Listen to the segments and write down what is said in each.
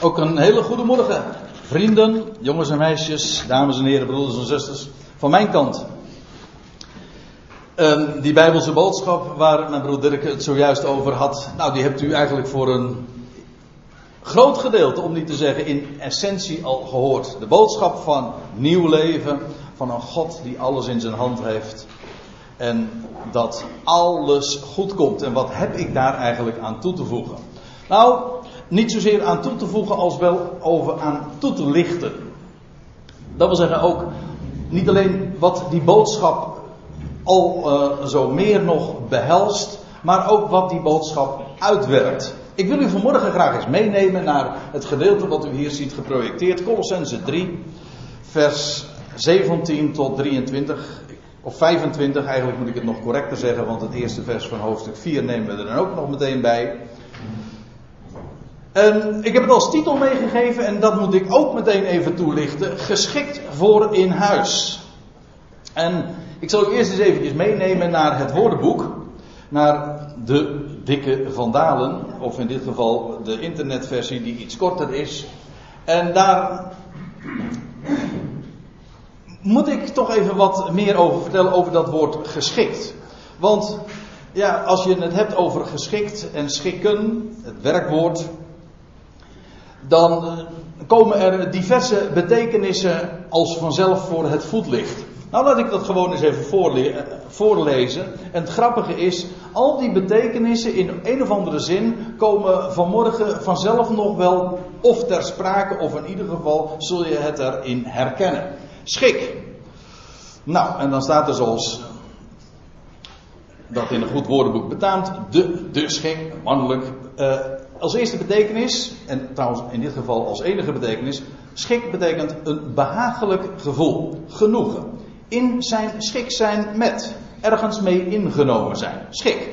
Ook een hele goede morgen, vrienden, jongens en meisjes, dames en heren, broeders en zusters, van mijn kant. Um, die Bijbelse boodschap waar mijn broer Dirk het zojuist over had, nou die hebt u eigenlijk voor een groot gedeelte, om niet te zeggen in essentie al gehoord. De boodschap van nieuw leven, van een God die alles in zijn hand heeft en dat alles goed komt. En wat heb ik daar eigenlijk aan toe te voegen? Nou, niet zozeer aan toe te voegen als wel over aan toe te lichten. Dat wil zeggen ook niet alleen wat die boodschap al uh, zo meer nog behelst, maar ook wat die boodschap uitwerkt. Ik wil u vanmorgen graag eens meenemen naar het gedeelte wat u hier ziet geprojecteerd, Colossense 3, vers 17 tot 23. Of 25, eigenlijk moet ik het nog correcter zeggen, want het eerste vers van hoofdstuk 4 nemen we er dan ook nog meteen bij. En ik heb het als titel meegegeven en dat moet ik ook meteen even toelichten. Geschikt voor in huis. En ik zal u eerst eens eventjes meenemen naar het woordenboek. Naar de dikke vandalen. Of in dit geval de internetversie die iets korter is. En daar moet ik toch even wat meer over vertellen over dat woord geschikt. Want ja, als je het hebt over geschikt en schikken, het werkwoord, dan eh, komen er diverse betekenissen als vanzelf voor het voetlicht. Nou, laat ik dat gewoon eens even eh, voorlezen. En het grappige is, al die betekenissen in een of andere zin komen vanmorgen vanzelf nog wel of ter sprake, of in ieder geval zul je het erin herkennen. Schik. Nou, en dan staat er zoals dat in een goed woordenboek betaamt, de, de schik, mannelijk. Uh, als eerste betekenis, en trouwens in dit geval als enige betekenis, schik betekent een behagelijk gevoel, genoegen. In zijn schik zijn met, ergens mee ingenomen zijn. Schik.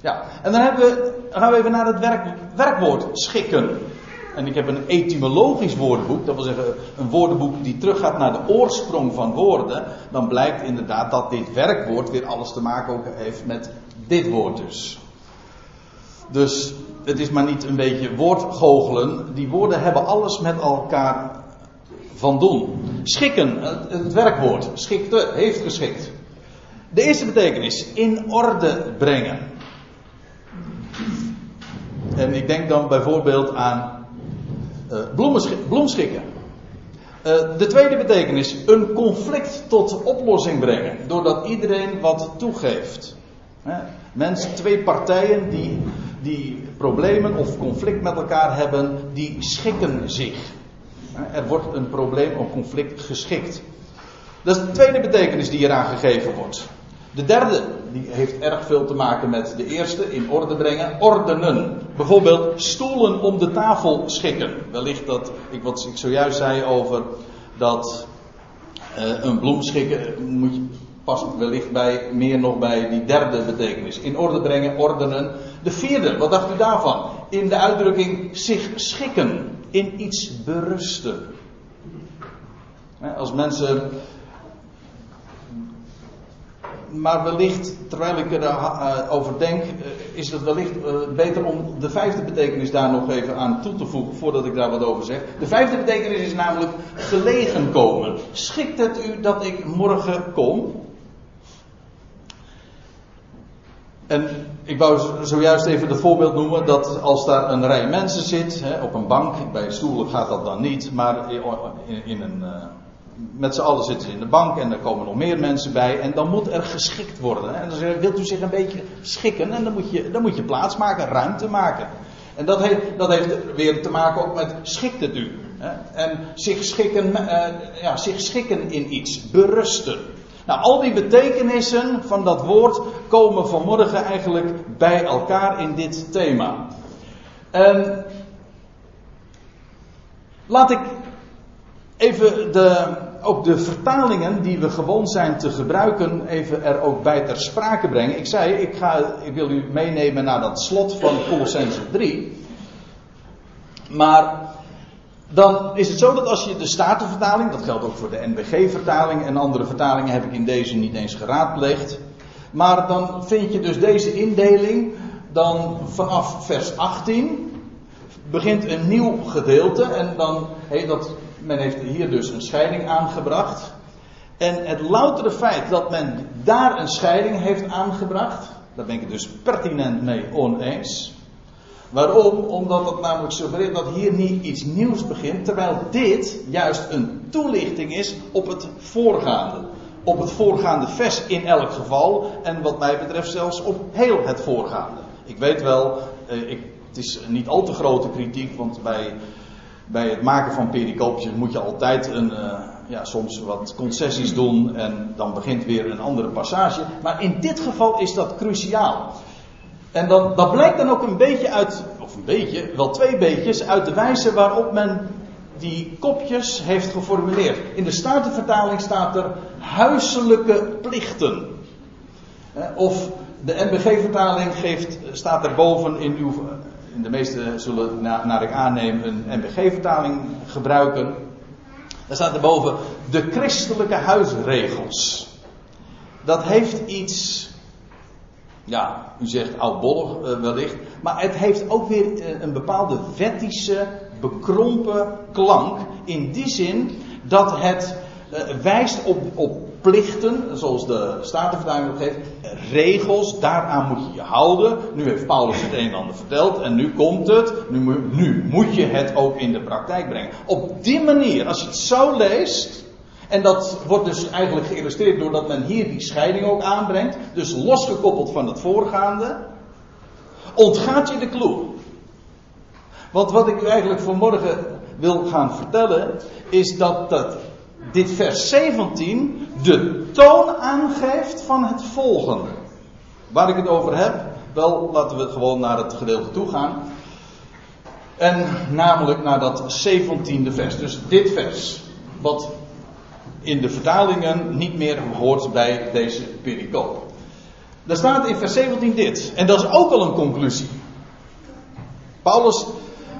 Ja, en dan, hebben we, gaan we even naar het werk, werkwoord schikken. En ik heb een etymologisch woordenboek, dat wil zeggen een woordenboek die teruggaat naar de oorsprong van woorden. Dan blijkt inderdaad dat dit werkwoord weer alles te maken heeft met dit woord dus. Dus het is maar niet een beetje woordgoochelen. Die woorden hebben alles met elkaar van doen. Schikken, het, werkwoord, schikte, heeft geschikt. De eerste betekenis, in orde brengen. En ik denk dan bijvoorbeeld aan uh, bloemschikken. Uh, de tweede betekenis, een conflict tot oplossing brengen. Doordat iedereen wat toegeeft. Mensen, twee partijen die die problemen of conflict met elkaar hebben, die schikken zich. Er wordt een probleem of conflict geschikt. Dat is de tweede betekenis die eraan gegeven wordt. De derde, die heeft erg veel te maken met de eerste, in orde brengen, ordenen. Bijvoorbeeld stoelen om de tafel schikken. Wellicht dat, ik, wat ik zojuist zei over dat uh, een bloem schikken, moet je, past wellicht bij, meer nog bij die derde betekenis. In orde brengen, ordenen. De vierde, wat dacht u daarvan? In de uitdrukking zich schikken, in iets berusten. Als mensen. Maar wellicht, terwijl ik erover denk, eh, is het wellicht eh, beter om de vijfde betekenis daar nog even aan toe te voegen, voordat ik daar wat over zeg. De vijfde betekenis is namelijk gelegen komen. Schikt het u dat ik morgen kom? En ik wou zojuist even het voorbeeld noemen dat als daar een rij mensen zit, hè, op een bank, bij stoelen gaat dat dan niet, maar in, een, uh, met z'n allen zitten ze in de bank en er komen nog meer mensen bij en dan moet er geschikt worden. En dan wilt u zich een beetje schikken en dan moet je, dan moet je plaats maken, ruimte maken. En dat heeft, dat heeft weer te maken ook met schikt het u. Hè? En zich schikken, uh, ja, zich schikken in iets, berusten. Nou, al die betekenissen van dat woord komen vanmorgen eigenlijk bij elkaar in dit thema. En laat ik even de, ook de vertalingen die we gewoon zijn te gebruiken, even er ook bij ter sprake brengen. Ik zei, ik, ga, ik wil u meenemen naar dat slot van Colossense 3. Maar dan is het zo dat als je de Statenvertaling, dat geldt ook voor de NBG-vertaling en andere vertalingen heb ik in deze niet eens geraadpleegd. Maar dan vind je dus deze indeling dan vanaf vers 18 begint een nieuw gedeelte. En dan, he, dat, men heeft hier dus een scheiding aangebracht. En het loutere feit dat men daar een scheiding heeft aangebracht, daar ben ik het dus pertinent mee oneens. Waarom? Omdat het namelijk suggereert dat hier niet iets nieuws begint, terwijl dit juist een toelichting is op het voorgaande. Op het voorgaande vers in elk geval, en wat mij betreft zelfs op heel het voorgaande. Ik weet wel, eh, ik, het is niet al te grote kritiek, want bij, bij het maken van pericoopjes moet je altijd een, uh, ja, soms wat concessies doen en dan begint weer een andere passage. Maar in dit geval is dat cruciaal. En dan, dat blijkt dan ook een beetje uit, of een beetje, wel twee beetjes, uit de wijze waarop men die kopjes heeft geformuleerd. In de Statenvertaling staat er huiselijke plichten. Of de NBG-vertaling geeft, staat erboven in uw. In de meeste zullen, naar ik aanneem, een NBG-vertaling gebruiken. Daar staat erboven de christelijke huisregels. Dat heeft iets ja, u zegt oudbollig uh, wellicht. Maar het heeft ook weer uh, een bepaalde wettische, bekrompen klank. In die zin dat het uh, wijst op, op plichten, zoals de Statenvertaling geeft. Regels, daaraan moet je je houden. Nu heeft Paulus het een en ander verteld en nu komt het. Nu moet je het ook in de praktijk brengen. Op die manier, als je het zo leest en dat wordt dus eigenlijk geïllustreerd doordat men hier die scheiding ook aanbrengt. Dus losgekoppeld van het voorgaande. Ontgaat je de clue. Want wat ik u eigenlijk vanmorgen wil gaan vertellen. Is dat, dat dit vers 17 de toon aangeeft van het volgende. Waar ik het over heb. Wel, laten we gewoon naar het gedeelte toe gaan. En namelijk naar dat 17e vers. Dus dit vers. Wat in de vertalingen niet meer hoort bij deze pericoop. Daar staat in vers 17 dit. En dat is ook al een conclusie. Paulus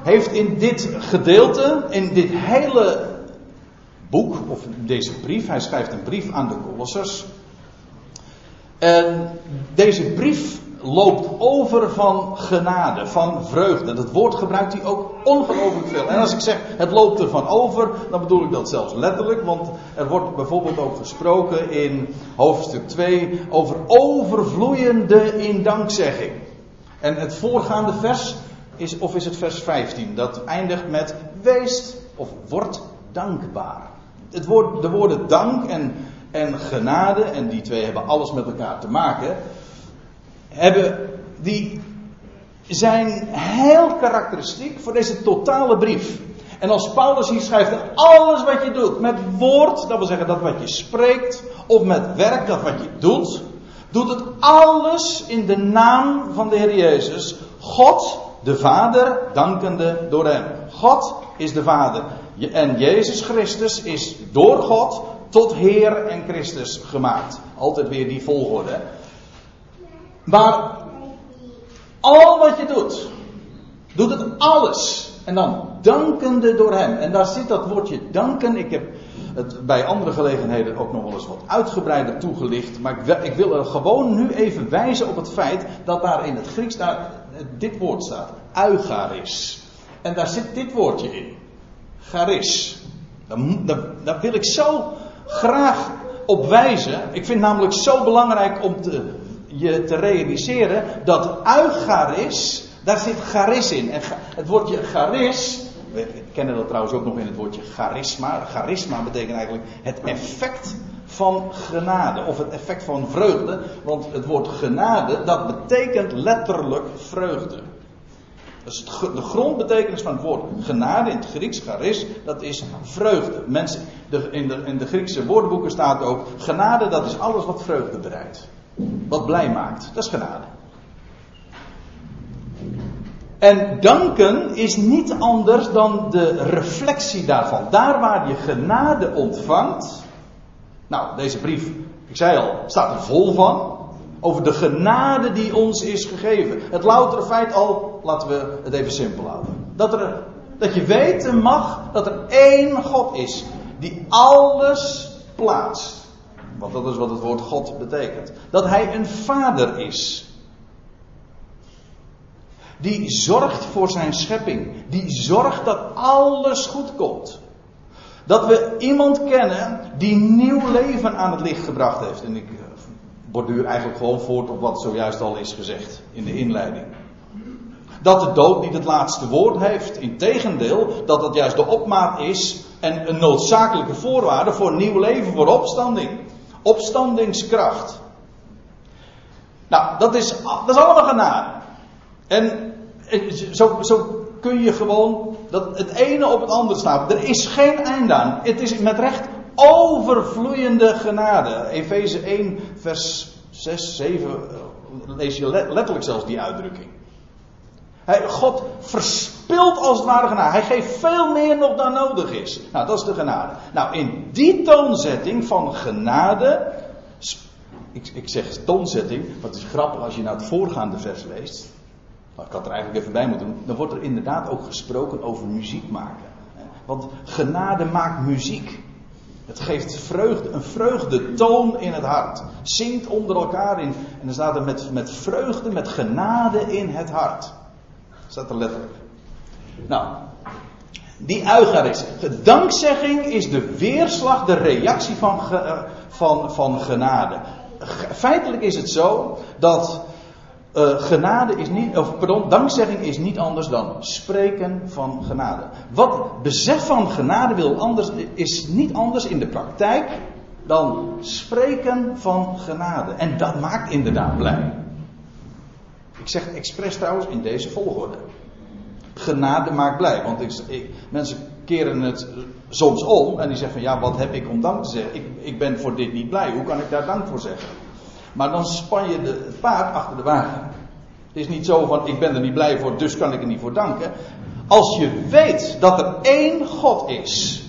heeft in dit gedeelte, in dit hele boek, of deze brief, hij schrijft een brief aan de Colossers. En deze brief loopt over van genade, van vreugde. Dat woord gebruikt hij ook ongelooflijk veel. En als ik zeg het loopt er van over, dan bedoel ik dat zelfs letterlijk. Want er wordt bijvoorbeeld ook gesproken in hoofdstuk 2 over overvloeiende in dankzegging. En het voorgaande vers is, of is het vers 15, dat eindigt met wees of wordt dankbaar. Het woord, de woorden dank en, en genade, en die twee hebben alles met elkaar te maken hebben, die zijn heel karakteristiek voor deze totale brief. En als Paulus hier schrijft, alles wat je doet, met woord, dat wil zeggen dat wat je spreekt, of met werk, dat wat je doet, doet het alles in de naam van de Heer Jezus. God, de Vader, dankende door hem. God is de Vader. En Jezus Christus is door God tot Heer en Christus gemaakt. Altijd weer die volgorde. Maar al wat je doet, doet het alles. En dan dankende door hem. En daar zit dat woordje danken. Ik heb het bij andere gelegenheden ook nog wel eens wat uitgebreider toegelicht. Maar ik wil, er gewoon nu even wijzen op het feit dat daar in het Grieks daar dit woord staat. Eucharis. En daar zit dit woordje in. Charis. Daar wil ik zo graag op wijzen. Ik vind het namelijk zo belangrijk om te je te realiseren dat eucharis, daar zit charis in. En het woordje charis, we kennen dat trouwens ook nog in het woordje charisma. Charisma betekent eigenlijk het effect van genade, of het effect van vreugde. Want het woord genade, dat betekent letterlijk vreugde. Is de grondbetekenis van het woord genade in het Grieks, charis, dat is vreugde. Mensen, in, de, in de Griekse woordenboeken staat ook, genade dat is alles wat vreugde bereidt. Wat blij maakt. Dat is genade. En danken is niet anders dan de reflectie daarvan. Daar waar je genade ontvangt. Nou, deze brief, ik zei al, staat er vol van. Over de genade die ons is gegeven. Het loutere feit al, laten we het even simpel houden. Dat, er, dat je weten mag dat er één God is. Die alles plaatst. Want dat is wat het woord God betekent. Dat hij een vader is. Die zorgt voor zijn schepping. Die zorgt dat alles goed komt. Dat we iemand kennen die nieuw leven aan het licht gebracht heeft. En ik eh, borduur eigenlijk gewoon voort op wat zojuist al is gezegd in de inleiding. Dat de dood niet het laatste woord heeft. Integendeel, dat het juist de opmaat is en een noodzakelijke voorwaarde voor nieuw leven, voor opstanding. Opstandingskracht. Nou, dat is, dat is allemaal genade. En zo, zo kun je gewoon dat het ene op het andere staan. Er is geen einde aan. Het is met recht overvloeiende genade. Efeze 1, vers 6, 7, eh, lees je letterlijk zelfs die uitdrukking. Hij, God verspilt als het ware genade. Hij geeft veel meer nog dan nodig is. Nou, dat is de genade. Nou, in die toonzetting van genade. Ik, ik zeg toonzetting, maar het is grappig als je naar het voorgaande vers leest. Nou, ik had er eigenlijk even bij moeten doen. Dan wordt er inderdaad ook gesproken over muziek maken. Want genade maakt muziek. Het geeft vreugde, een vreugdetoon in het hart. Zingt onder elkaar in. En dan staat er met, met vreugde, met genade in het hart. Staat er letterlijk. Nou, die Eucharis. Dankzegging is de weerslag, de reactie van, eh, van, van genade. Feitelijk is het zo dat uh, genade is niet, of pardon, dankzegging is niet anders dan spreken van genade. Wat besef van genade wil anders, is niet anders in de praktijk dan spreken van genade. En dat maakt inderdaad blij. Ik zeg expres trouwens in deze volgorde. Genade maakt blij. Want ik, mensen keren het soms om en die zeggen van ja, wat heb ik om dank te zeggen? Ik, ik ben voor dit niet blij. Hoe kan ik daar dank voor zeggen? Maar dan span je de, het paard achter de wagen. Het is niet zo van ik ben er niet blij voor, dus kan ik er niet voor danken. Als je weet dat er één God is,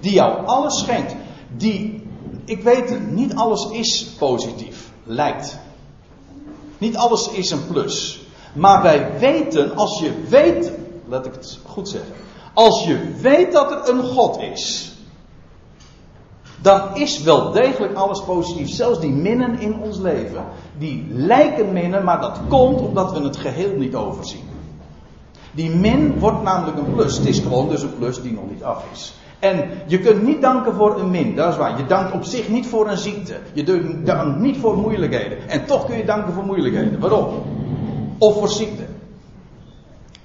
die jou alles schenkt, die, ik weet het, niet alles is positief, lijkt. Niet alles is een plus. Maar wij weten, als je weet, laat ik het goed zeggen, als je weet dat er een God is, dan is wel degelijk alles positief. Zelfs die minnen in ons leven, die lijken minnen, maar dat komt omdat we het geheel niet overzien. Die min wordt namelijk een plus. Het is gewoon dus een plus die nog niet af is. En je kunt niet danken voor een min, dat is waar. Je dankt op zich niet voor een ziekte. Je dankt niet voor moeilijkheden. En toch kun je danken voor moeilijkheden. Waarom? Of voor ziekte.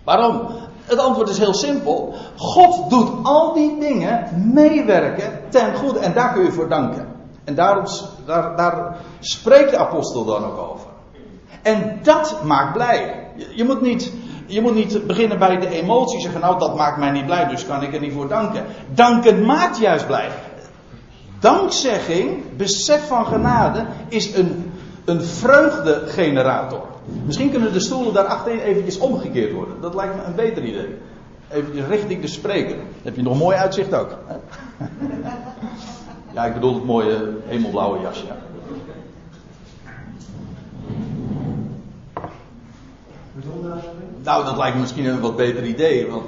Waarom? Het antwoord is heel simpel. God doet al die dingen meewerken ten goede. En daar kun je voor danken. En daarom, daar, daar spreekt de apostel dan ook over. En dat maakt blij. Je, je, moet niet, je moet niet beginnen bij de emoties. Zeggen, nou dat maakt mij niet blij, dus kan ik er niet voor danken. Danken maakt juist blij. Dankzegging, besef van genade, is een, een vreugdegenerator. Misschien kunnen de stoelen daarachter eventjes omgekeerd worden. Dat lijkt me een beter idee. Even richting de spreker. Heb je nog een mooi uitzicht ook. Ja, ik bedoel het mooie hemelblauwe jasje. Nou, dat lijkt me misschien een wat beter idee. Want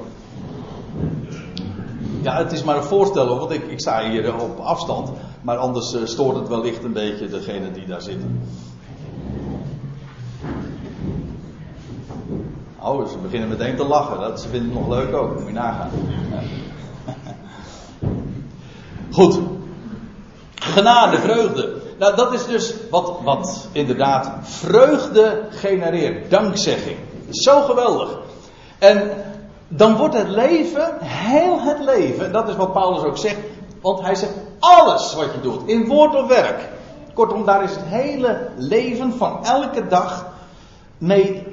ja, het is maar een voorstel, want ik, ik sta hier op afstand. Maar anders uh, stoort het wellicht een beetje degene die daar zitten. Oh, ze beginnen meteen te lachen. Dat, ze vinden het nog leuk ook. Moet je nagaan. Goed. Genade, vreugde. Nou, dat is dus wat, wat inderdaad vreugde genereert. Dankzegging. Zo geweldig. En dan wordt het leven, heel het leven, dat is wat Paulus ook zegt. Want hij zegt alles wat je doet, in woord of werk. Kortom, daar is het hele leven van elke dag mee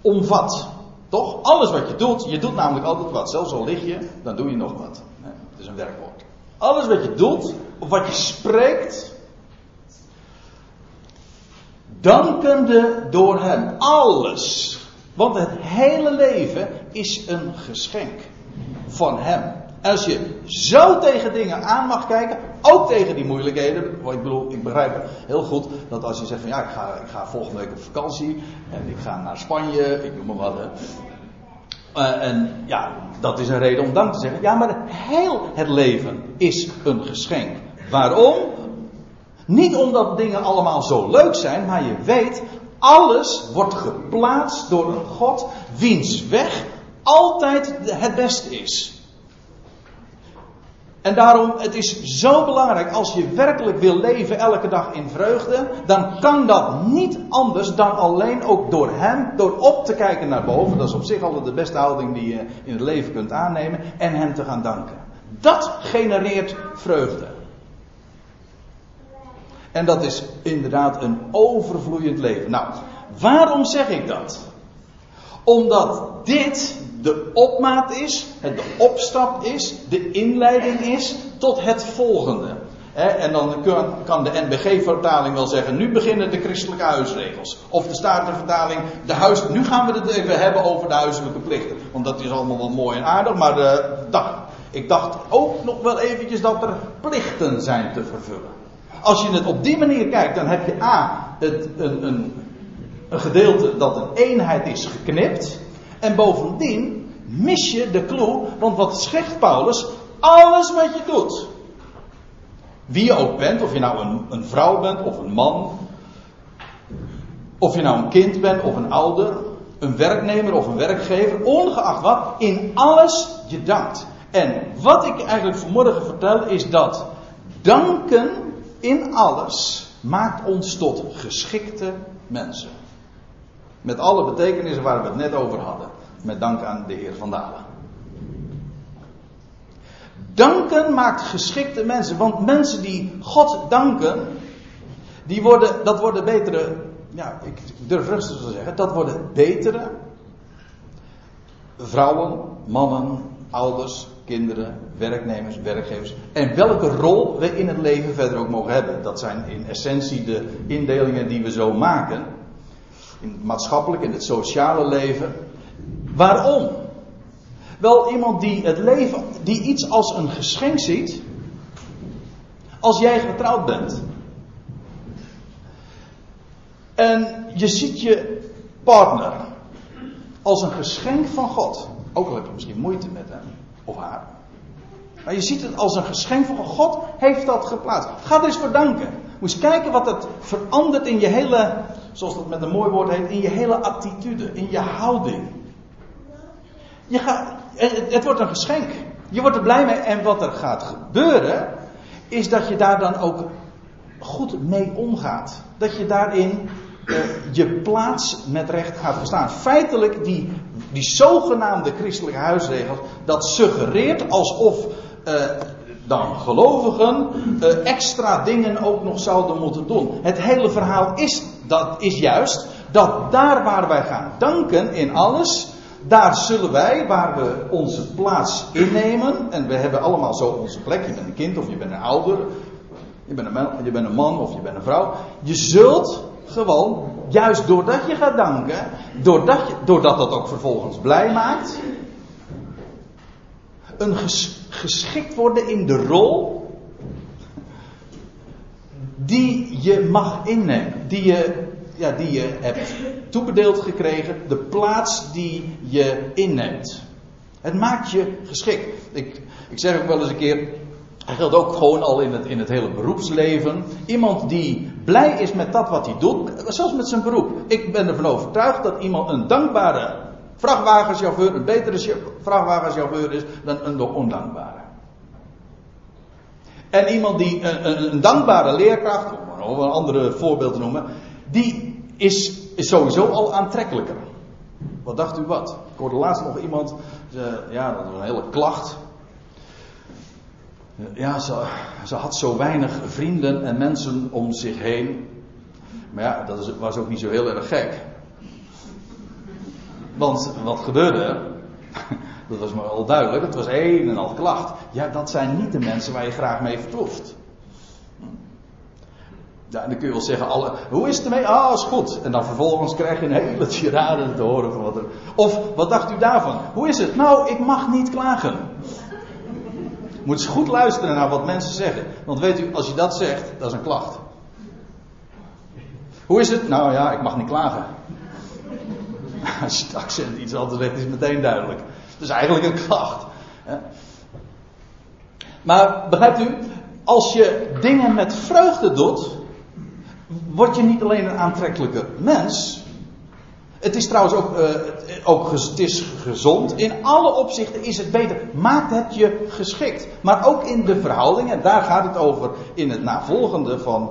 omvat. Toch? Alles wat je doet, je doet namelijk altijd wat. Zelfs al lig je, dan doe je nog wat. Het is een werkwoord. Alles wat je doet, of wat je spreekt, dankende door Hem. Alles. Want het hele leven is een geschenk van Hem. Als je zo tegen dingen aan mag kijken, ook tegen die moeilijkheden. Want ik bedoel, ik begrijp heel goed dat als je zegt van ja, ik ga, ik ga volgende week op vakantie en ik ga naar Spanje, ik noem maar wat. Uh, en ja, dat is een reden om dank te zeggen. Ja, maar heel het leven is een geschenk. Waarom? Niet omdat dingen allemaal zo leuk zijn, maar je weet, Alles wordt geplaatst door een God wiens weg altijd het beste is. En daarom, het is zo belangrijk, als je werkelijk wil leven elke dag in vreugde, dan kan dat niet anders dan alleen ook door Hem, door op te kijken naar boven. Dat is op zich al de beste houding die je in het leven kunt aannemen. En Hem te gaan danken. Dat genereert vreugde. En dat is inderdaad een overvloeiend leven. Nou, waarom zeg ik dat? Omdat dit de opmaat is, het de opstap is, de inleiding is tot het volgende. en dan kan de NBG-vertaling wel zeggen, nu beginnen de christelijke huisregels. Of de Statenvertaling, de huis, nu gaan we het even hebben over de huiselijke plichten. Want dat is allemaal wel mooi en aardig, maar dacht, ik dacht ook nog wel eventjes dat er plichten zijn te vervullen. Als je het op die manier kijkt, dan heb je A, het, een, een, een gedeelte dat een eenheid is geknipt. En bovendien mis je de clue, want wat zegt Paulus? Alles wat je doet. Wie je ook bent, of je nou een, een vrouw bent of een man, of je nou een kind bent of een ouder, een werknemer of een werkgever, ongeacht wat, in alles je dankt. En wat ik eigenlijk vanmorgen vertel is dat danken in alles maakt ons tot geschikte mensen. Met alle betekenissen waar we het net over hadden. Met dank aan de Heer van Dalen. Danken maakt geschikte mensen. Want mensen die God danken, die worden, dat worden betere, ja, ik durf rustig te zeggen, dat worden betere vrouwen, mannen, ouders, kinderen, werknemers, werkgevers. En welke rol we in het leven verder ook mogen hebben. Dat zijn in essentie de indelingen die we zo maken in het maatschappelijk, in het sociale leven. Waarom? Wel iemand die het leven, die iets als een geschenk ziet. Als jij getrouwd bent. En je ziet je partner als een geschenk van God. Ook al heb je misschien moeite met hem Maar je ziet het als een geschenk van God heeft dat geplaatst. Ga er eens voor danken. Moet eens kijken wat het verandert in je hele, zoals dat met een mooi woord heet, in je hele attitude, in je houding. Je gaat, het, wordt een geschenk. Je wordt er blij mee. En wat er gaat gebeuren, is dat je daar dan ook goed mee omgaat. Dat je daarin uh, je plaats met recht gaat verstaan. Feitelijk, die, die zogenaamde christelijke huisregels, dat suggereert alsof uh, dan gelovigen uh, extra dingen ook nog zouden moeten doen. Het hele verhaal is, dat is juist dat daar waar wij gaan danken in alles, daar zullen wij, waar we onze plaats innemen, en we hebben allemaal zo onze plek, je bent een kind of je bent een ouder, je bent een, je bent een man of je bent een vrouw, je zult gewoon, juist doordat je gaat danken, doordat, je, doordat dat ook vervolgens blij maakt, een geschikt worden in de rol die je mag innemen. Die je, ja, die je hebt toebedeeld gekregen. De plaats die je inneemt. Het maakt je geschikt. Ik, ik zeg ook wel eens een keer. Dat geldt ook gewoon al in het, in het hele beroepsleven. Iemand die blij is met dat wat hij doet, zoals met zijn beroep. Ik ben ervan overtuigd dat iemand een dankbare vrachtwagenchauffeur een betere vrachtwagenchauffeur is dan een ondankbare. En iemand die een, een, dankbare leerkracht, om een andere voorbeeld te noemen, die is, is sowieso al aantrekkelijker. Wat dacht u wat? Ik hoorde laatst nog iemand, ja, dat was een hele klacht. Ja, ze, had zo weinig vrienden en mensen om zich heen. Maar ja, dat was ook niet zo heel erg gek. Want wat gebeurde? Dat was me al duidelijk. Het was een en al klacht. Ja, dat zijn niet de mensen waar je graag mee vertoeft. Ja, dan kun je wel zeggen, alle, hoe is het ermee? Ah, is goed. En dan vervolgens krijg je een hele tirade te horen van wat er... Of, wat dacht u daarvan? Hoe is het? Nou, ik mag niet klagen. Moet eens goed luisteren naar wat mensen zeggen. Want weet u, als je dat zegt, dat is een klacht. Hoe is het? Nou ja, ik mag niet klagen. Als je het accent iets anders zegt, is meteen duidelijk. Het is eigenlijk een klacht. Maar begrijpt u, als je dingen met vreugde doet, word je niet alleen een aantrekkelijke mens. Het is trouwens ook, uh, ook het is gezond. In alle opzichten is het beter. Maakt het je geschikt. Maar ook in de verhoudingen, daar gaat het over in het navolgende van,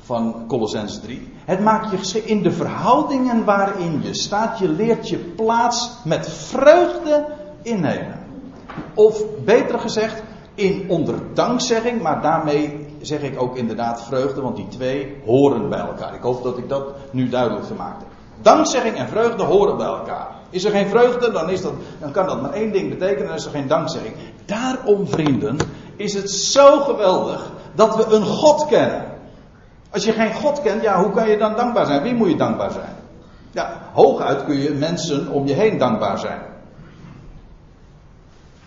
van Colossens 3. Het maakt je geschikt in de verhoudingen waarin je staat. Je leert je plaats met vreugde innemen. Of beter gezegd, in onder dankzegging, maar daarmee zeg ik ook inderdaad vreugde, want die twee horen bij elkaar. Ik hoop dat ik dat nu duidelijk gemaakt heb. Dankzegging en vreugde horen bij elkaar. Is er geen vreugde, dan, is dat, dan kan dat maar één ding betekenen, dan is er geen dankzegging. Daarom, vrienden, is het zo geweldig dat we een God kennen. Als je geen God kent, ja, hoe kan je dan dankbaar zijn? Wie moet je dankbaar zijn? Ja, hooguit kun je mensen om je heen dankbaar zijn.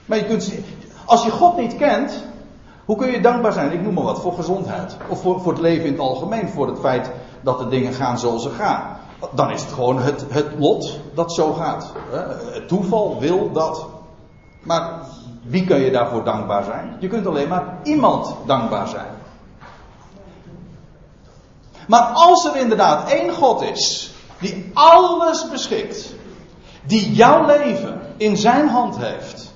Maar je kunt, als je God niet kent, hoe kun je dankbaar zijn? Ik noem maar wat, voor gezondheid. Of voor, voor het leven in het algemeen, voor het feit dat de dingen gaan zoals ze gaan. Dan is het gewoon het, het lot dat zo gaat. Het toeval wil dat. Maar wie kun je daarvoor dankbaar zijn? Je kunt alleen maar iemand dankbaar zijn. Maar als er inderdaad één God is, die alles beschikt, die jouw leven in zijn hand heeft,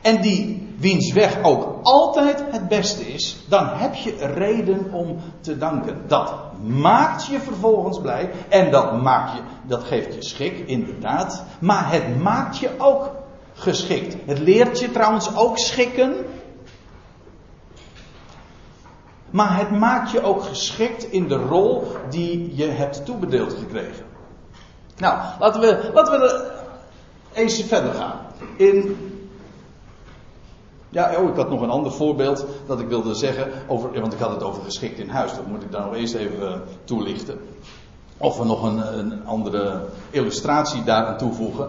en die wiens weg ook altijd het beste is, dan heb je reden om te danken. Dat maakt je vervolgens blij en dat, maakt je, dat geeft je schik, inderdaad. Maar het maakt je ook geschikt. Het leert je trouwens ook schikken. Maar het maakt je ook geschikt in de rol die je hebt toebedeeld gekregen. Nou, laten we, laten we eens verder gaan. In ja, oh, ik had nog een ander voorbeeld dat ik wilde zeggen. Over, want ik had het over geschikt in huis. Dat moet ik dan nog eerst even eh, toelichten. Of we nog een, een andere illustratie daaraan toevoegen.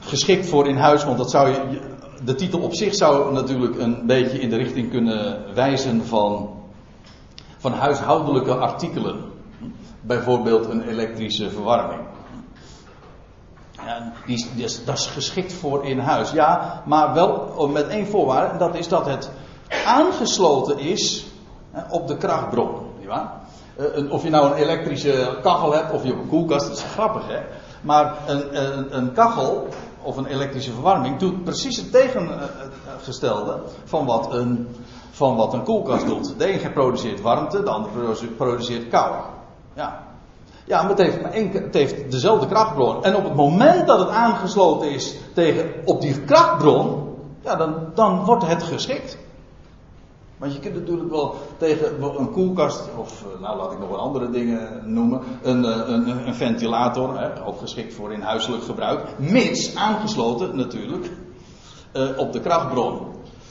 Geschikt voor in huis, want dat zou je. De titel op zich zou natuurlijk een beetje in de richting kunnen wijzen van, van huishoudelijke artikelen. Bijvoorbeeld een elektrische verwarming. Die, die dat is geschikt voor in huis. Ja, maar wel met één voorwaarde. En dat is dat het aangesloten is op de krachtbron. Uh, of je nou een elektrische kachel hebt of je hebt een koelkast. Dat is grappig hè. Maar een, een, een kachel of een elektrische verwarming doet precies het tegengestelde van wat een, van wat een koelkast doet. De een produceert warmte, de andere produceert kou. Ja, ja, maar het heeft, maar één, het heeft dezelfde krachtbron. En op het moment dat het aangesloten is tegen, op die krachtbron, ja, dan, dan wordt het geschikt. Want je kunt natuurlijk wel tegen een koelkast, of eh, nou laat ik nog wel andere dingen noemen, een, eh, een, een ventilator, hè, ook geschikt voor in huiselijk gebruik, mits aangesloten natuurlijk uh, op de krachtbron.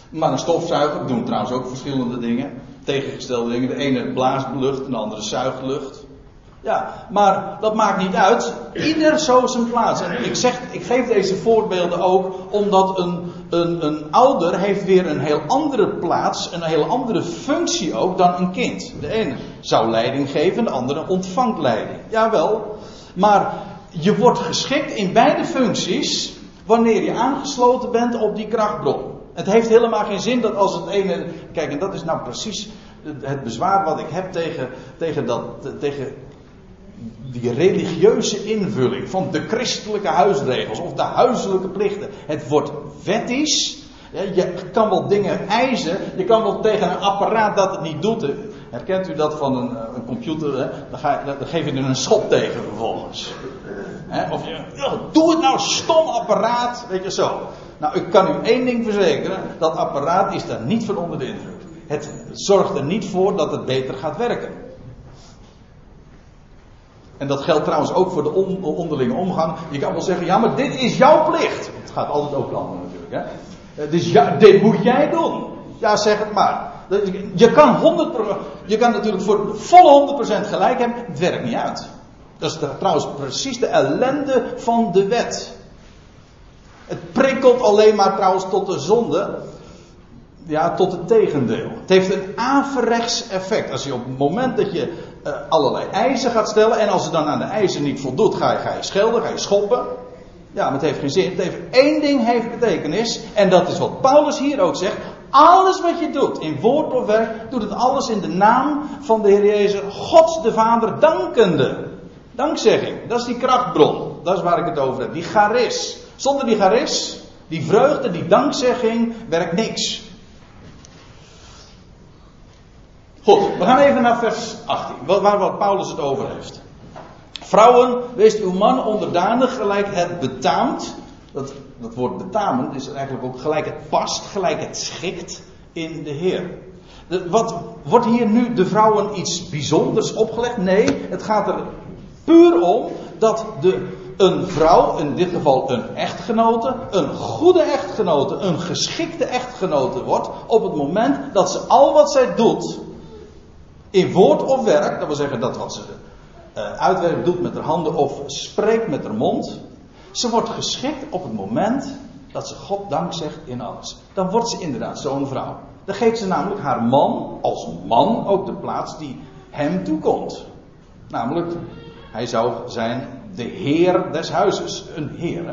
Maar een stofzuiger doen trouwens ook verschillende dingen, tegengestelde dingen. De ene blaast lucht, de andere zuigt lucht. Ja, maar dat maakt niet uit. Ieder zo zijn plaats. En ik, zeg, ik geef deze voorbeelden ook omdat een, een, een ouder heeft weer een heel andere plaats, een heel andere functie ook dan een kind. De ene zou leiding geven, de andere ontvangt leiding. Jawel, maar je wordt geschikt in beide functies wanneer je aangesloten bent op die krachtbron. Het heeft helemaal geen zin dat als het ene. Kijk, en dat is nou precies het bezwaar wat ik heb tegen, tegen, dat, tegen die religieuze invulling van de christelijke huisregels of de huiselijke plichten. Het wordt wettisch. Je kan wel dingen eisen. Je kan wel tegen een apparaat dat het niet doet. Herkent u dat van een, eh, een computer? Hè? Dan, ga, dan, geef je er een schop tegen vervolgens. Of je, doe het nou stom apparaat. Weet je zo. Nou, ik kan u één ding verzekeren. Dat apparaat is daar niet van onder de indruk. Het zorgt er niet voor dat het beter gaat werken. En dat geldt trouwens ook voor de onderlinge omgang. Je kan wel zeggen, ja, maar dit is jouw plicht. Het gaat altijd over de natuurlijk. Hè? Dus ja, dit moet jij doen. Ja, zeg het maar. Je kan, 100%, je kan natuurlijk voor volle 100% gelijk hebben. Het werkt niet uit. Dat is trouwens precies de ellende van de wet. Het prikkelt alleen maar trouwens tot de zonde. Ja, tot het tegendeel. Het heeft een averechts effect. Als je op het moment dat je uh, allerlei eisen gaat stellen. En als het dan aan de eisen niet voldoet, ga je, ga je schelden, ga je schoppen. Ja, maar het heeft geen zin. Het heeft één ding heeft betekenis. En dat is wat Paulus hier ook zegt. alles wat je doet, in woord of werk, doet het alles in de naam van de Heer Jezus, God de Vader, dankende. Dankzegging, dat is die krachtbron. Dat is waar ik het over heb. Die charis. Zonder die charis, die vreugde, die dankzegging, werkt niks. Goed, we gaan even naar vers 18, waar Paulus het over heeft. Vrouwen, wees uw man onderdanig gelijk het betaamt. Dat, dat woord betamen is eigenlijk ook gelijk het past, gelijk het schikt in de Heer. Wat, wordt hier nu de vrouwen iets bijzonders opgelegd? Nee, het gaat er puur om dat de, een vrouw, in dit geval een echtgenote, een goede echtgenote, een geschikte echtgenote wordt op het moment dat ze al wat zij doet, in woord of werk, dat wil zeggen dat wat ze uh, uitwerkt doet met haar handen of spreekt met haar mond, ze wordt geschikt op het moment dat ze God dank zegt in alles. Dan wordt ze inderdaad zo'n vrouw. Dan geeft ze namelijk haar man als man ook de plaats die hem toekomt. Namelijk, hij zou zijn de heer des huizes. Een heer?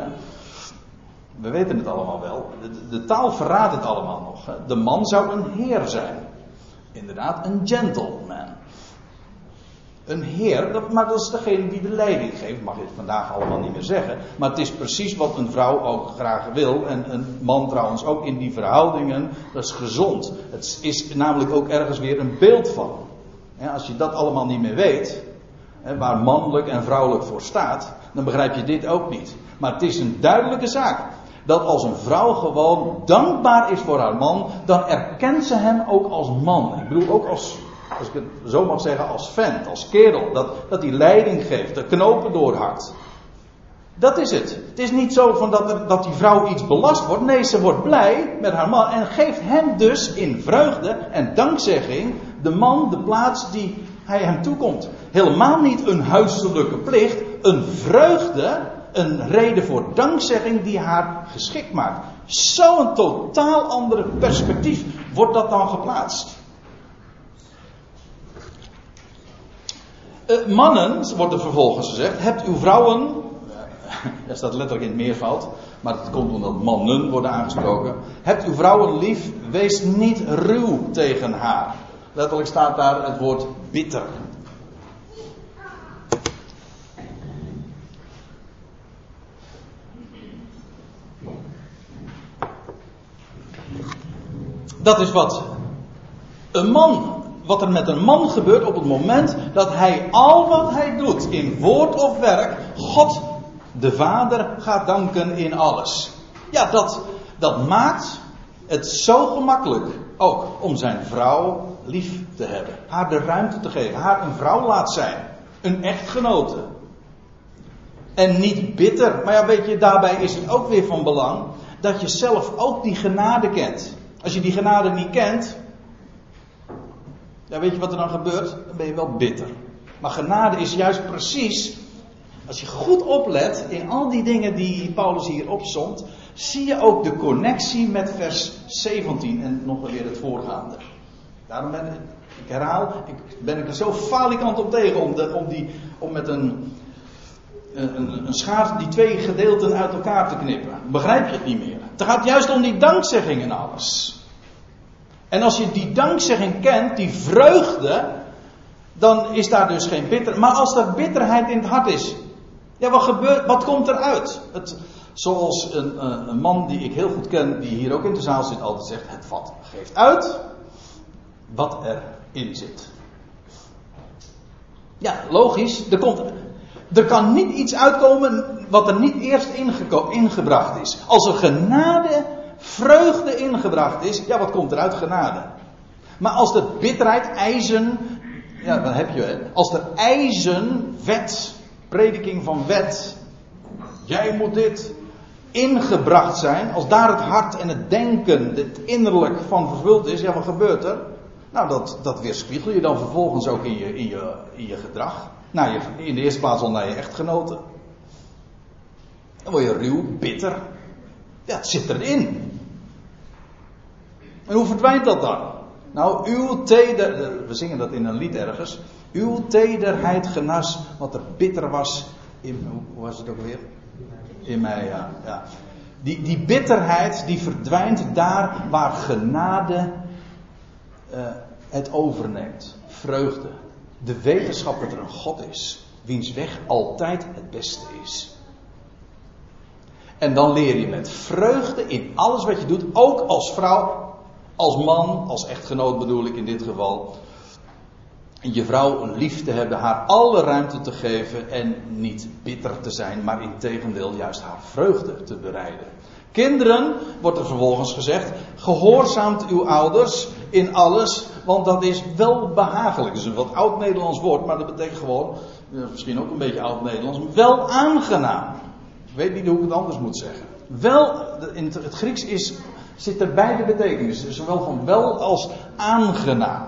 We weten het allemaal wel. De, de taal verraadt het allemaal nog. Hè? De man zou een heer zijn. Inderdaad, een gentleman. Een heer, maar dat is degene die de leiding geeft. Mag het vandaag allemaal niet meer zeggen. Maar het is precies wat een vrouw ook graag wil. En een man trouwens ook in die verhoudingen. Dat is gezond. Het is namelijk ook ergens weer een beeld van. als je dat allemaal niet meer weet. Waar mannelijk en vrouwelijk voor staat. Dan begrijp je dit ook niet. Maar het is een duidelijke zaak. Dat als een vrouw gewoon dankbaar is voor haar man. Dan erkent ze hem ook als man. Ik bedoel ook als als ik het zo mag zeggen, als vent, als kerel. Dat, dat die leiding geeft, de knopen doorhakt. Dat is het. Het is niet zo van dat, dat die vrouw iets belast wordt. Nee, ze wordt blij met haar man en geeft hem dus in vreugde en dankzegging de man de plaats die hij hem toekomt. Helemaal niet een huiselijke plicht, een vreugde, een reden voor dankzegging die haar geschikt maakt. Zo'n totaal andere perspectief wordt dat dan geplaatst. Uh, mannen, wordt er vervolgens gezegd, hebt uw vrouwen, er staat letterlijk in het meervoud, maar het komt omdat mannen worden aangesproken. Hebt uw vrouwen lief, wees niet ruw tegen haar. Letterlijk staat daar het woord bitter. Dat is wat een man wat er met een man gebeurt op het moment dat hij al wat hij doet in woord of werk God de Vader gaat danken in alles. Ja, dat, dat maakt het zo gemakkelijk ook om zijn vrouw lief te hebben. Haar de ruimte te geven. Haar een vrouw laat zijn. Een echtgenote. En niet bitter. Maar ja, weet je, daarbij is het ook weer van belang dat je zelf ook die genade kent. Als je die genade niet kent, ja, weet je wat er dan gebeurt? Dan ben je wel bitter. Maar genade is juist precies, als je goed oplet in al die dingen die Paulus hier opzomt, zie je ook de connectie met vers 17 en nog weer het voorgaande. Daarom ben ik, ik herhaal, ik, ben ik er zo falikant op tegen om, de, om, die, om met een, een, een schaar die twee gedeelten uit elkaar te knippen. Begrijp je het niet meer? Het gaat juist om die dankzegging en alles. En als je die dankzegging kent, die vreugde, dan is daar dus geen bitter. Maar als er bitterheid in het hart is, ja, wat gebeurt, wat komt eruit? Het, zoals een, een, man die ik heel goed ken, die hier ook in de zaal zit, altijd zegt: het vat geeft uit wat erin zit. Ja, logisch. Er, komt, er kan niet iets uitkomen wat er niet eerst ingebracht is. Als er genade vreugde ingebracht is, ja, wat komt er uit genade? Maar als de bitterheid, ijzen, ja, dan heb je het. Als er ijzen, wet, prediking van wet, jij moet dit, ingebracht zijn, als daar het hart en het denken, het innerlijk van vervuld is, ja, wat gebeurt er? Nou, dat, dat weerspiegel je dan vervolgens ook in je, in je, in je gedrag. Nou, je, in de eerste plaats al naar je echtgenoten. Dan word je ruw, bitter. Ja, het zit erin. En hoe verdwijnt dat dan? Nou, uw teder, we zingen dat in een lied ergens. Uw tederheid genas wat er bitter was in, hoe was het ook weer? In mij, ja. Die, die bitterheid die verdwijnt daar waar genade uh, het overneemt. Vreugde. De wetenschap dat er een God is, wiens weg altijd het beste is. En dan leer je met vreugde in alles wat je doet, ook als vrouw, als man, als echtgenoot bedoel ik in dit geval. Je vrouw een lief te hebben, haar alle ruimte te geven en niet bitter te zijn, maar in tegendeel juist haar vreugde te bereiden. Kinderen, wordt er vervolgens gezegd, gehoorzaamt uw ouders in alles, want dat is wel behagelijk. Dat is een wat oud-Nederlands woord, maar dat betekent gewoon, misschien ook een beetje oud-Nederlands, wel aangenaam. Ik weet niet hoe ik het anders moet zeggen. Wel, in het Grieks is, zit er beide betekenissen. Zowel van wel als aangenaam.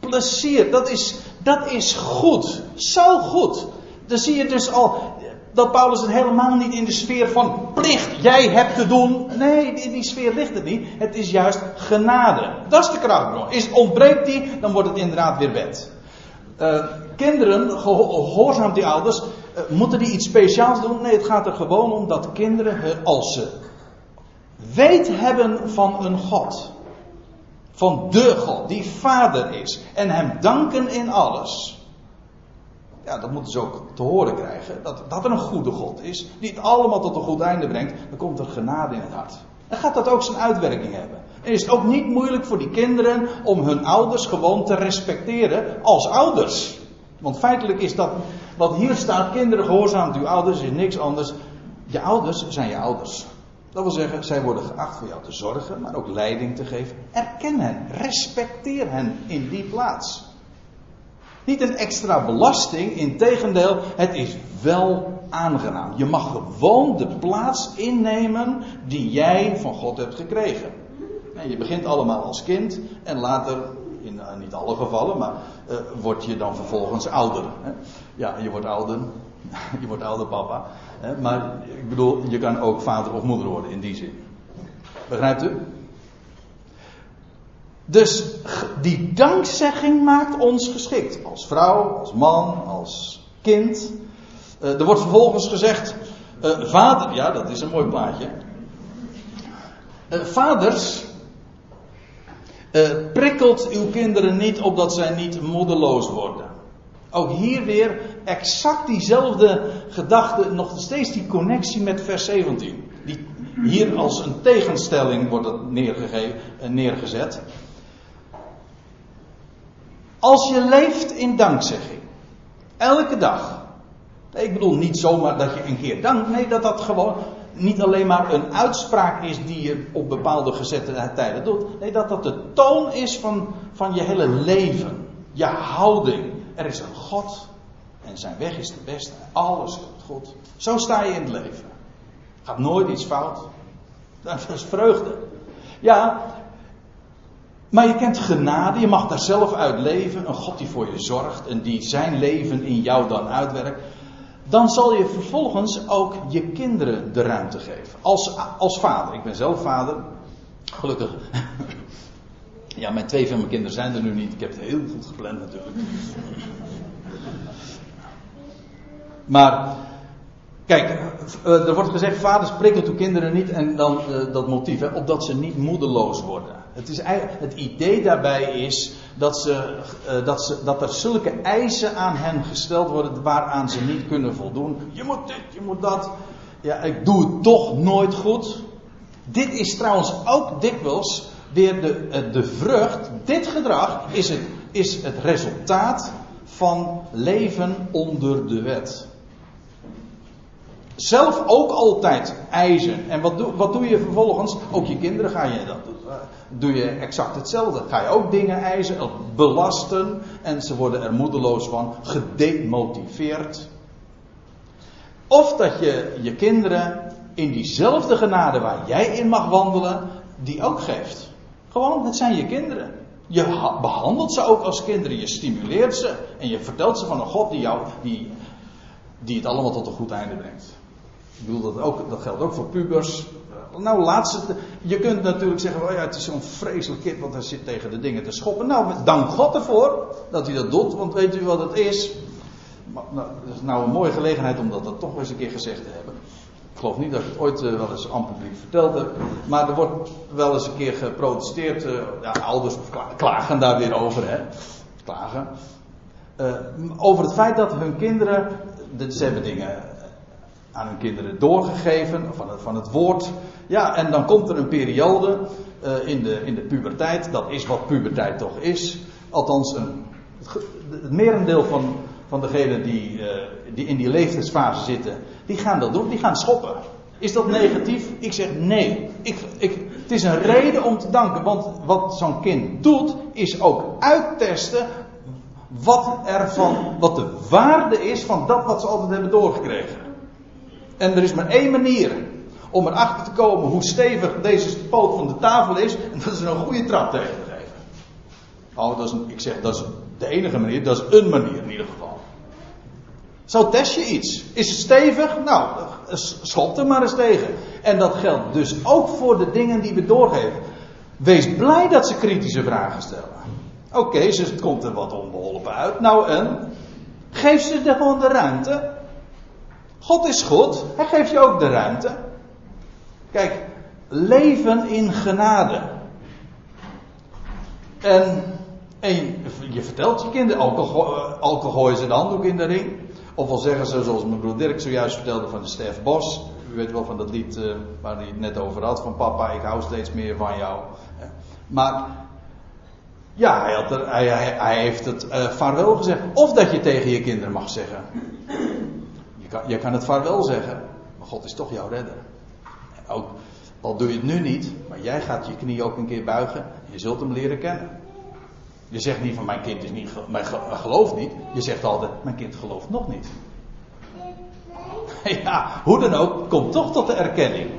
Plezier, dat is, dat is goed. Zo goed. Dan zie je dus al dat Paulus het helemaal niet in de sfeer van plicht, jij hebt te doen. Nee, in die sfeer ligt het niet. Het is juist genade. Dat is de krachtbron. Is, ontbreekt die, dan wordt het inderdaad weer wet. Uh, kinderen, gehoorzaamt die ouders, uh, moeten die iets speciaals doen? Nee, het gaat er gewoon om dat kinderen, als ze weet hebben van een God, van de God, die vader is, en hem danken in alles. Ja, dat moeten ze ook te horen krijgen. Dat, dat er een goede God is, die het allemaal tot een goed einde brengt. Dan komt er genade in het hart. Dan gaat dat ook zijn uitwerking hebben. En is het ook niet moeilijk voor die kinderen om hun ouders gewoon te respecteren als ouders. Want feitelijk is dat, wat hier staat, kinderen gehoorzaam uw ouders, is niks anders. Je ouders zijn je ouders. Dat wil zeggen, zij worden geacht voor jou te zorgen, maar ook leiding te geven. Erken hen, respecteer hen in die plaats. Niet een extra belasting, integendeel, het is wel aangenaam. Je mag gewoon de plaats innemen die jij van God hebt gekregen. En je begint allemaal als kind en later, in uh, niet alle gevallen, maar uh, word je dan vervolgens ouder. Hè? Ja, je wordt ouder, je wordt ouder papa. Hè? Maar ik bedoel, je kan ook vader of moeder worden in die zin. Begrijpt u? Dus die dankzegging maakt ons geschikt. Als vrouw, als man, als kind. Uh, er wordt vervolgens gezegd: uh, Vader, ja, dat is een mooi plaatje. Uh, vaders, prikkelt uw kinderen niet opdat zij niet moedeloos worden. Ook hier weer exact diezelfde gedachte, nog steeds die connectie met vers 17. Die hier als een tegenstelling wordt het neergezet. Als je leeft in dankzegging, elke dag. ik bedoel niet zomaar dat je een keer dankt. Nee, dat dat gewoon niet alleen maar een uitspraak is die je op bepaalde gezette tijden doet. Nee, dat dat de toon is van, van je hele leven. Je houding. Er is een God en zijn weg is de beste. Alles komt goed. Zo sta je in het leven. Gaat nooit iets fout. Dat is vreugde. Ja, maar je kent genade, je mag daar zelf uit leven. Een God die voor je zorgt en die zijn leven in jou dan uitwerkt. Dan zal je vervolgens ook je kinderen de ruimte geven. Als, als vader. Ik ben zelf vader. Gelukkig. Ja, mijn twee van mijn kinderen zijn er nu niet. Ik heb het heel goed gepland natuurlijk. Maar Kijk, eh, er wordt gezegd, vaders prikkelt uw kinderen niet en dan uh, dat motief, hè, opdat ze niet moedeloos worden. Het, is, het idee daarbij is dat, ze, uh, dat, ze, dat er zulke eisen aan hen gesteld worden waaraan ze niet kunnen voldoen. Je moet dit, je moet dat. Ja, ik doe het toch nooit goed. Dit is trouwens ook dikwijls weer de, de vrucht. Dit gedrag is het, is het resultaat van leven onder de wet zelf ook altijd eisen. En wat doe, wat doe je vervolgens? Ook je kinderen ga je dat uh, doe je exact hetzelfde. Ga je ook dingen eisen, belasten en ze worden er moedeloos van, gedemotiveerd. Of dat je je kinderen in diezelfde genade waar jij in mag wandelen, die ook geeft. Gewoon, het zijn je kinderen. Je behandelt ze ook als kinderen, je stimuleert ze en je vertelt ze van een God die jou, die, die het allemaal tot een goed einde brengt. Ik bedoel, dat, ook, dat geldt ook voor pubers. Nou, laatste. Je kunt natuurlijk zeggen: oh ja, het is zo'n vreselijk kind, want hij zit tegen de dingen te schoppen. Nou, dank God ervoor dat hij dat doet, want weet u wat het is? Nou, dat is nou een mooie gelegenheid om dat, toch eens een keer gezegd te hebben. Ik geloof niet dat ik het ooit wel eens amper verteld heb. Maar er wordt wel eens een keer geprotesteerd. ja, ouders klagen daar weer over, hè. Klagen. over het feit dat hun kinderen. Ze hebben dingen aan hun kinderen doorgegeven, van het, van het woord. Ja, en dan komt er een periode uh, in, de, in de puberteit, dat is wat puberteit toch is. Althans, een, het merendeel van, van degenen die, uh, die in die leeftijdsfase zitten, die gaan dat doen, die gaan schoppen. Is dat negatief? Ik zeg nee. Ik, ik, het is een reden om te danken, want wat zo'n kind doet, is ook uittesten wat, er van, wat de waarde is van dat wat ze altijd hebben doorgekregen. En er is maar één manier om erachter te komen hoe stevig deze poot van de tafel is. En dat is een goede trap tegen te geven. Oh, dat is ik zeg, dat is de enige manier. Dat is een manier in ieder geval. Zo test je iets. Is het stevig? Nou, schop er maar eens tegen. En dat geldt dus ook voor de dingen die we doorgeven. Wees blij dat ze kritische vragen stellen. Oké, het komt er wat onbeholpen uit. Nou en? Geef ze gewoon de ruimte. God is goed, hij geeft je ook de ruimte. Kijk, leven in genade. En, je, vertelt je kinderen, alcohol, gooien ze de handdoek in de ring. Of al zeggen ze, zoals mijn broer Dirk zojuist vertelde van de Stef Bos. U weet wel van dat lied uh, waar hij het net over had. Van papa, ik hou steeds meer van jou. Maar ja, hij, had hij, hij, heeft het uh, vaarwel gezegd. Of dat je tegen je kinderen mag zeggen kan, je kan het vaarwel zeggen, maar God is toch jouw redder. Ook, al doe je het nu niet, maar jij gaat je knie ook een keer buigen. Je zult hem leren kennen. Je zegt niet van mijn kind is niet, mijn gelooft niet. Je zegt altijd, mijn kind gelooft nog niet. Ja, hoe dan ook, komt toch tot de erkenning.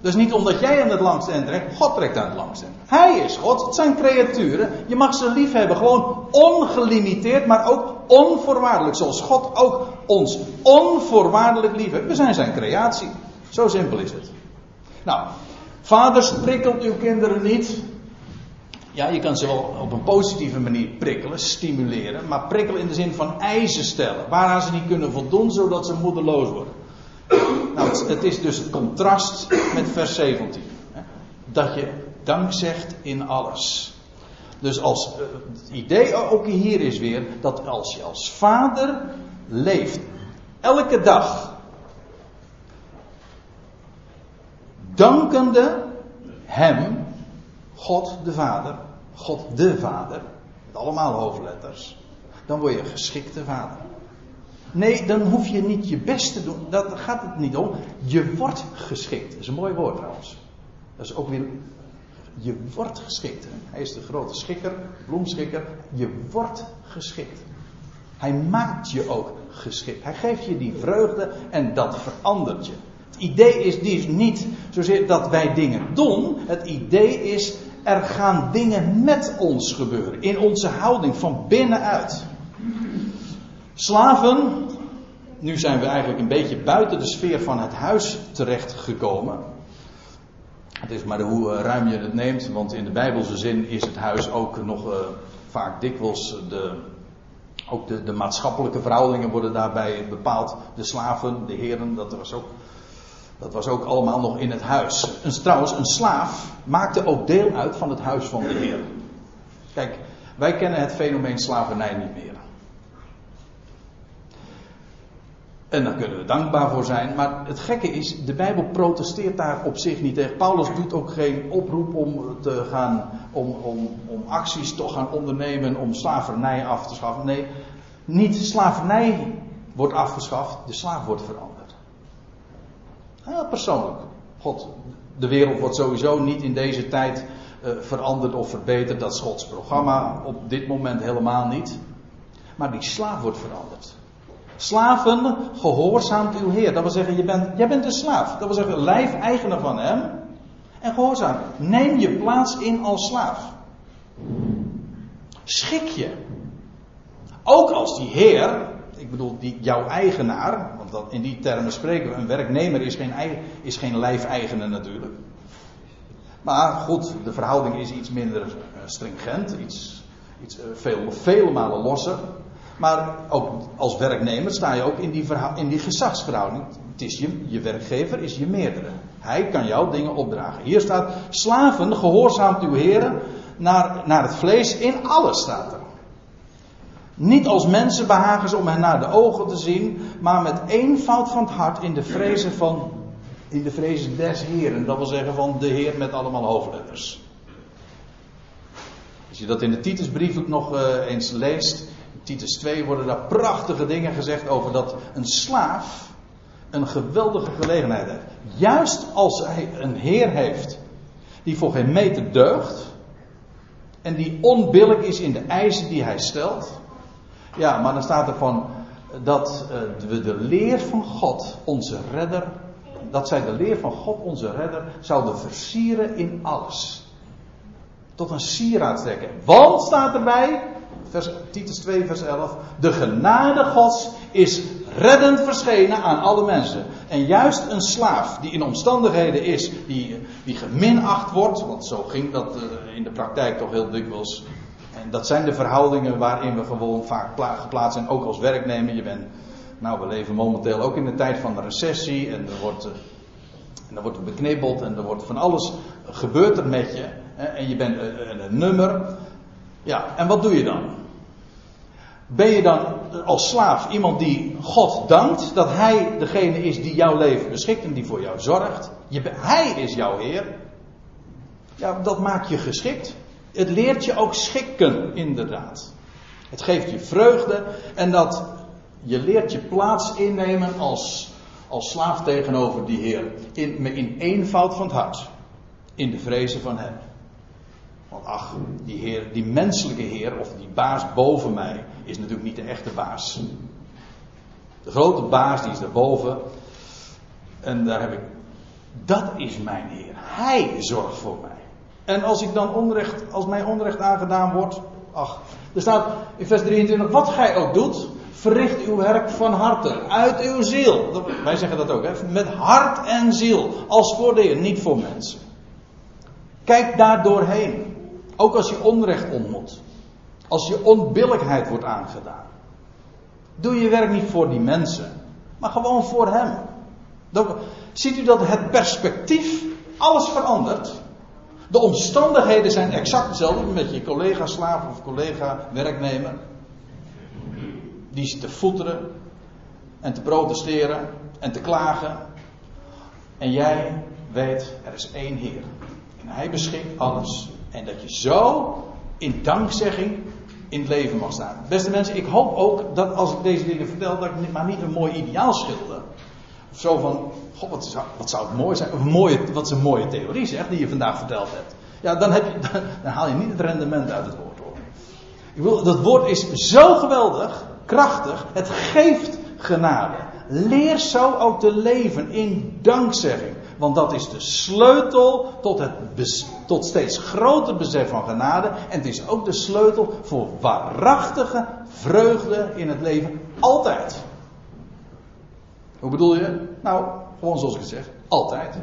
Dus niet omdat jij aan het langste eind trekt, God trekt aan het langste. Hij is God, het zijn creaturen. Je mag ze lief hebben, gewoon ongelimiteerd, maar ook onvoorwaardelijk. Zoals God ook ons onvoorwaardelijk lief heeft. We zijn zijn creatie. Zo simpel is het. Nou, vaders, prikkelt uw kinderen niet. Ja, je kan ze wel op een positieve manier prikkelen, stimuleren. Maar prikkelen in de zin van eisen stellen. Waaraan ze niet kunnen voldoen, zodat ze moedeloos worden. Nou, het, is dus het contrast met vers 17. Hè? Dat je dank zegt in alles. Dus als, uh, het idee ook hier is weer dat als je als vader leeft, elke dag, dankende Hem, God de Vader, God de Vader, met allemaal hoofdletters, dan word je een geschikte vader. Nee, dan hoef je niet je best te doen. Dat gaat het niet om. Je wordt geschikt. Dat is een mooi woord trouwens. Dat is ook weer. Je wordt geschikt. Hij is de grote schikker, bloemschikker. Je wordt geschikt. Hij maakt je ook geschikt. Hij geeft je die vreugde en dat verandert je. Het idee is, is niet zozeer dat wij dingen doen. Het idee is, er gaan dingen met ons gebeuren. In onze houding van binnenuit. Slaven, nu zijn we eigenlijk een beetje buiten de sfeer van het huis terechtgekomen. Het is maar hoe eh, ruim je het neemt, want in de Bijbelse zin is het huis ook nog uh, vaak dikwijls de, ook de, de, maatschappelijke verhoudingen worden daarbij bepaald. De slaven, de heren, dat was ook, dat was ook allemaal nog in het huis. En trouwens, een slaaf maakte ook deel uit van het huis van de Heer. Kijk, wij kennen het fenomeen slavernij niet meer. En daar kunnen we dankbaar voor zijn. Maar het gekke is, de Bijbel protesteert daar op zich niet tegen. Paulus doet ook geen oproep om te gaan, om, om, om acties te gaan ondernemen om slavernij af te schaffen. Nee, niet slavernij wordt afgeschaft, de slaaf wordt veranderd. Heel persoonlijk. God, de wereld wordt sowieso niet in deze tijd uh, veranderd of verbeterd. Dat is Gods programma op dit moment helemaal niet. Maar die slaaf wordt veranderd. Slaven, gehoorzaamt uw Heer. Dat wil zeggen, je bent, jij bent een slaaf. Dat wil zeggen, lijfeigene van hem. En gehoorzaam. Neem je plaats in als slaaf. Schik je. Ook als die Heer, ik bedoel die, jouw eigenaar, want dat, in die termen spreken we, een werknemer is geen, is geen lijfeigene natuurlijk. Maar goed, de verhouding is iets minder eh, stringent, iets, iets eh, veel, vele malen losser. Maar ook als werknemer sta je ook in die, in die gezagsverhouding. Het is je, je werkgever is je meerdere. Hij kan jou dingen opdragen. Hier staat: slaven, gehoorzaamt uw heren naar, naar het vlees. In alles staat er. Niet als mensen behagen ze om hen naar de ogen te zien, maar met eenvoud van het hart in de vrezen van, in de vrezen des Heren. Dat wil zeggen van de Heer met allemaal hoofdletters. Als je dat in de Titusbrief ook nog uh, eens leest, Titus 2 worden daar prachtige dingen gezegd over dat een slaaf een geweldige gelegenheid heeft. Juist als hij een Heer heeft die voor geen meter deugt en die onbillijk is in de eisen die hij stelt ja, maar dan staat er van dat uh, we de leer van God, onze redder, dat zij de leer van God, onze redder, zouden versieren in alles. Tot een sieraad trekken. Want staat erbij, Titus 2, vers 11, de genade Gods is reddend verschenen aan alle mensen. En juist een slaaf die in omstandigheden is, die, die geminacht wordt, want zo ging dat uh, in de praktijk toch heel dikwijls en dat zijn de verhoudingen waarin we gewoon vaak geplaatst zijn, ook als werknemer. Je bent, nou, we leven momenteel ook in de tijd van de recessie en er wordt, eh, en er wordt beknibbeld en er wordt van alles gebeurt er met je. En je bent een, een nummer. Ja, en wat doe je dan? Ben je dan als slaaf iemand die God dankt dat Hij degene is die jouw leven beschikt en die voor jou zorgt? Je, hij is jouw Heer. Ja, dat maakt je geschikt het leert je ook schikken, inderdaad. Het geeft je vreugde en dat je leert je plaats innemen als, als slaaf tegenover die Heer. In, in eenvoud van het hart. In de vrezen van Hem. Want ach, die, heer, die menselijke Heer, of die baas boven mij, is natuurlijk niet de echte baas. De grote baas die is daarboven. En daar heb ik. Dat is mijn Heer. Hij zorgt voor mij. En als ik dan onrecht, als mij onrecht aangedaan wordt, ach, er staat in vers 23, wat gij ook doet, verricht uw werk van harte, uit uw ziel. Wij zeggen dat ook, hè? met hart en ziel, als voor niet voor mensen. Kijk daar doorheen, ook als je onrecht ontmoet, als je onbillijkheid wordt aangedaan. Doe je werk niet voor die mensen, maar gewoon voor Hem. Dan, ziet u dat het perspectief alles verandert? De omstandigheden zijn exact hetzelfde met je collega slaaf of collega werknemer. Die zit te voeteren en te protesteren en te klagen. En jij weet, er is één Heer. En Hij beschikt alles. En dat je zo in dankzegging in het leven mag staan. Beste mensen, ik hoop ook dat als ik deze dingen vertel, dat ik maar niet een mooi ideaal schilder. Of zo van, god, wat zou, wat zou het mooi zijn. Of mooie, wat is een mooie theorie zeg, die je vandaag verteld hebt. Ja, dan, heb je, dan, haal je niet het rendement uit het woord hoor. Ik wil, dat woord is zo geweldig, krachtig. Het geeft genade. Leer zo ook te leven in dankzegging. Want dat is de sleutel tot, het tot steeds groter besef van genade. En het is ook de sleutel voor waarachtige vreugde in het leven. Altijd. Hoe bedoel je? Nou, gewoon zoals ik het zeg. Altijd.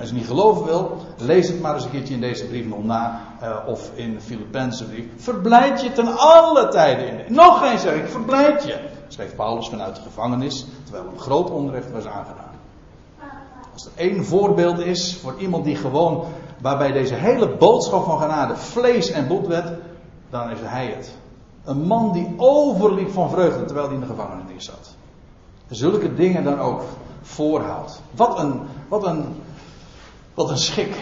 Als je niet geloven wil, lees het maar eens een keertje in deze brief nog na. Uh, of in de Filipijnse brief. Verblijd je ten alle tijden in. Nog eens zeg ik, verblijd je. Schreef Paulus vanuit de gevangenis. Terwijl een groot onrecht was aangedaan. Als er één voorbeeld is voor iemand die gewoon. Waarbij deze hele boodschap van genade vlees en bloed werd. Dan is hij het. Een man die overliep van vreugde terwijl hij in de gevangenis zat zulke dingen dan ook voorhoudt. Wat een, wat een, wat een schik.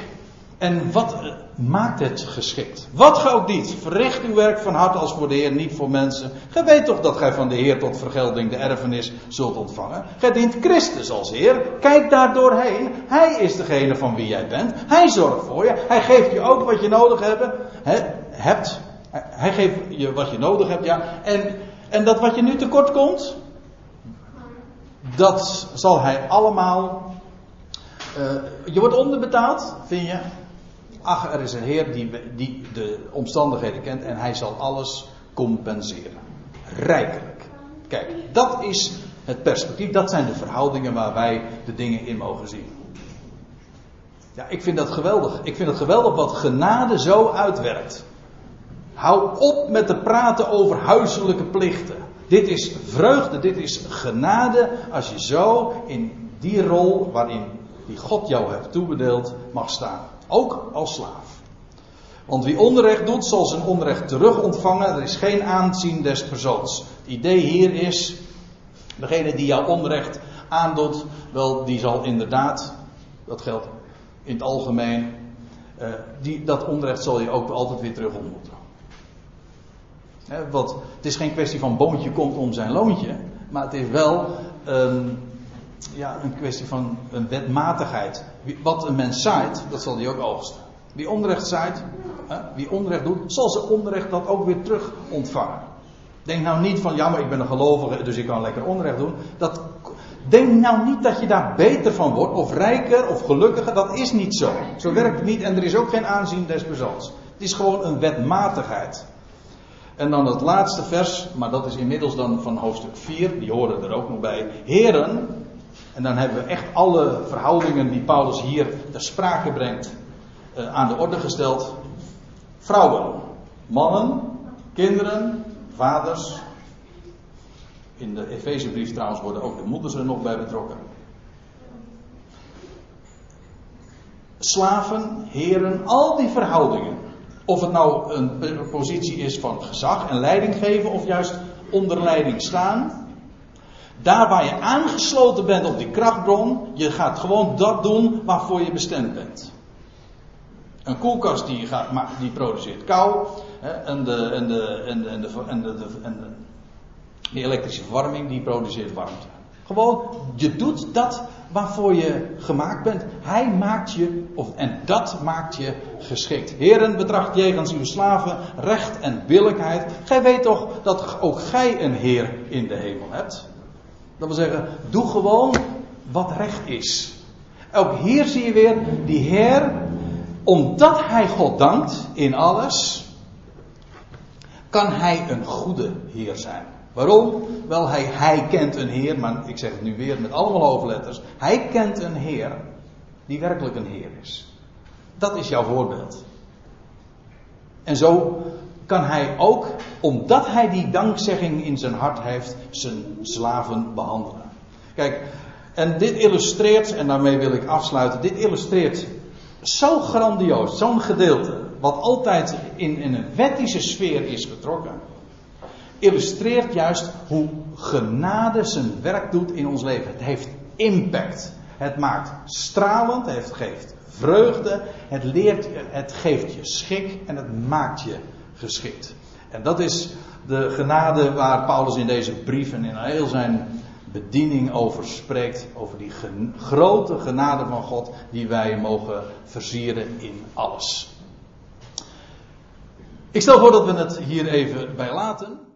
En wat eh, maakt het geschikt? Wat gij ook niet, verricht uw werk van harte als voor de Heer, niet voor mensen. Gij weet toch dat gij van de Heer tot vergelding de erfenis zult ontvangen. Gij dient Christus als Heer. Kijk daar doorheen. Hij is degene van wie jij bent. Hij zorgt voor je. Hij geeft je ook wat je nodig hebt. hebt. Hij geeft je wat je nodig hebt, ja. En, en dat wat je nu tekort komt, dat zal hij allemaal. Uh, je wordt onderbetaald, vind je? Ach, er is een Heer die, die de omstandigheden kent en hij zal alles compenseren. Rijkelijk. Kijk, dat is het perspectief, dat zijn de verhoudingen waar wij de dingen in mogen zien. Ja, ik vind dat geweldig. Ik vind het geweldig wat genade zo uitwerkt. Hou op met te praten over huiselijke plichten. Dit is vreugde, dit is genade als je zo in die rol waarin die God jou hebt toebedeeld mag staan. Ook als slaaf. Want wie onrecht doet, zal zijn onrecht terug ontvangen. Er is geen aanzien des persoons. Het idee hier is, degene die jou onrecht aandoet, wel, die zal inderdaad, dat geldt in het algemeen, uh, die, dat onrecht zal je ook altijd weer terug ontmoeten. want het is geen kwestie van boontje komt om zijn loontje, maar het is wel ja, een kwestie van een wetmatigheid. Wat een mens zaait, dat zal hij ook oogsten. Wie onrecht zaait, wie onrecht doet, zal zijn onrecht dat ook weer terug ontvangen. Denk nou niet van, ja, maar ik ben een gelovige, dus ik kan lekker onrecht doen. Dat, denk nou niet dat je daar beter van wordt, of rijker, of gelukkiger. Dat is niet zo. Zo werkt het niet en er is ook geen aanzien des persoons. Het is gewoon een wetmatigheid. En dan het laatste vers, maar dat is inmiddels dan van hoofdstuk 4, die horen er ook nog bij. Heren, en dan hebben we echt alle verhoudingen die Paulus hier ter sprake brengt, uh, aan de orde gesteld. Vrouwen, mannen, kinderen, vaders. In de Efezebrief trouwens worden ook de moeders er nog bij betrokken. Slaven, heren, al die verhoudingen. Of het nou een positie is van gezag en leiding geven of juist onder leiding staan. Daar waar je aangesloten bent op die krachtbron, je gaat gewoon dat doen waarvoor je bestemd bent. Een koelkast die, gaat, die produceert kou. En, de, en, de, elektrische verwarming die produceert warmte. Gewoon, je doet dat waarvoor je gemaakt bent. Hij maakt je, of, en dat maakt je geschikt. Heren, betracht jegens uw slaven recht en billijkheid. Gij weet toch dat ook gij een Heer in de hemel hebt. Dat wil zeggen, doe gewoon wat recht is. Ook hier zie je weer, die Heer omdat hij God dankt in alles, kan hij een goede Heer zijn. Waarom? Wel, hij, hij kent een Heer, maar ik zeg het nu weer met allemaal hoofdletters. Hij kent een Heer die werkelijk een Heer is. Dat is jouw voorbeeld. En zo kan hij ook, omdat hij die dankzegging in zijn hart heeft, zijn slaven behandelen. Kijk, en dit illustreert, en daarmee wil ik afsluiten, dit illustreert zo grandioos, zo'n gedeelte, wat altijd in, in een wettische sfeer is betrokken, illustreert juist hoe genade zijn werk doet in ons leven. Het heeft impact. Het maakt stralend, het geeft vreugde, het leert, het geeft je schik en het maakt je geschikt. En dat is de genade waar Paulus in deze brief en in heel zijn bediening over spreekt. Over die grote genade van God die wij mogen versieren in alles. Ik stel voor dat we het hier even bij laten.